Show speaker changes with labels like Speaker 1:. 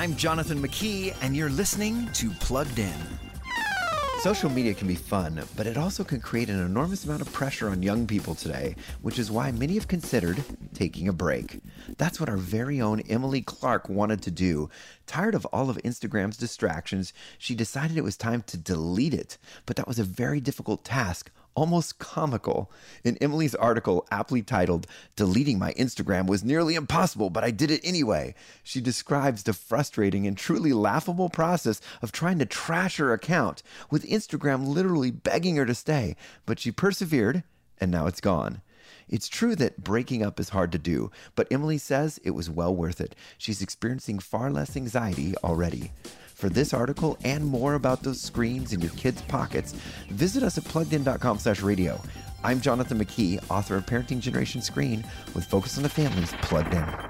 Speaker 1: I'm Jonathan McKee, and you're listening to Plugged In. Social media can be fun, but it also can create an enormous amount of pressure on young people today, which is why many have considered taking a break. That's what our very own Emily Clark wanted to do. Tired of all of Instagram's distractions, she decided it was time to delete it, but that was a very difficult task almost comical. In Emily's article, aptly titled, Deleting My Instagram was nearly impossible, but I did it anyway, she describes the frustrating and truly laughable process of trying to trash her account, with Instagram literally begging her to stay, but she persevered, and now it's gone. It's true that breaking up is hard to do, but Emily says it was well worth it. She's experiencing far less anxiety already. For this article and more about those screens in your kids' pockets, visit us at pluggedin.com slash radio. I'm Jonathan McKee, author of Parenting Generation Screen, with Focus on the Family's Plugged In.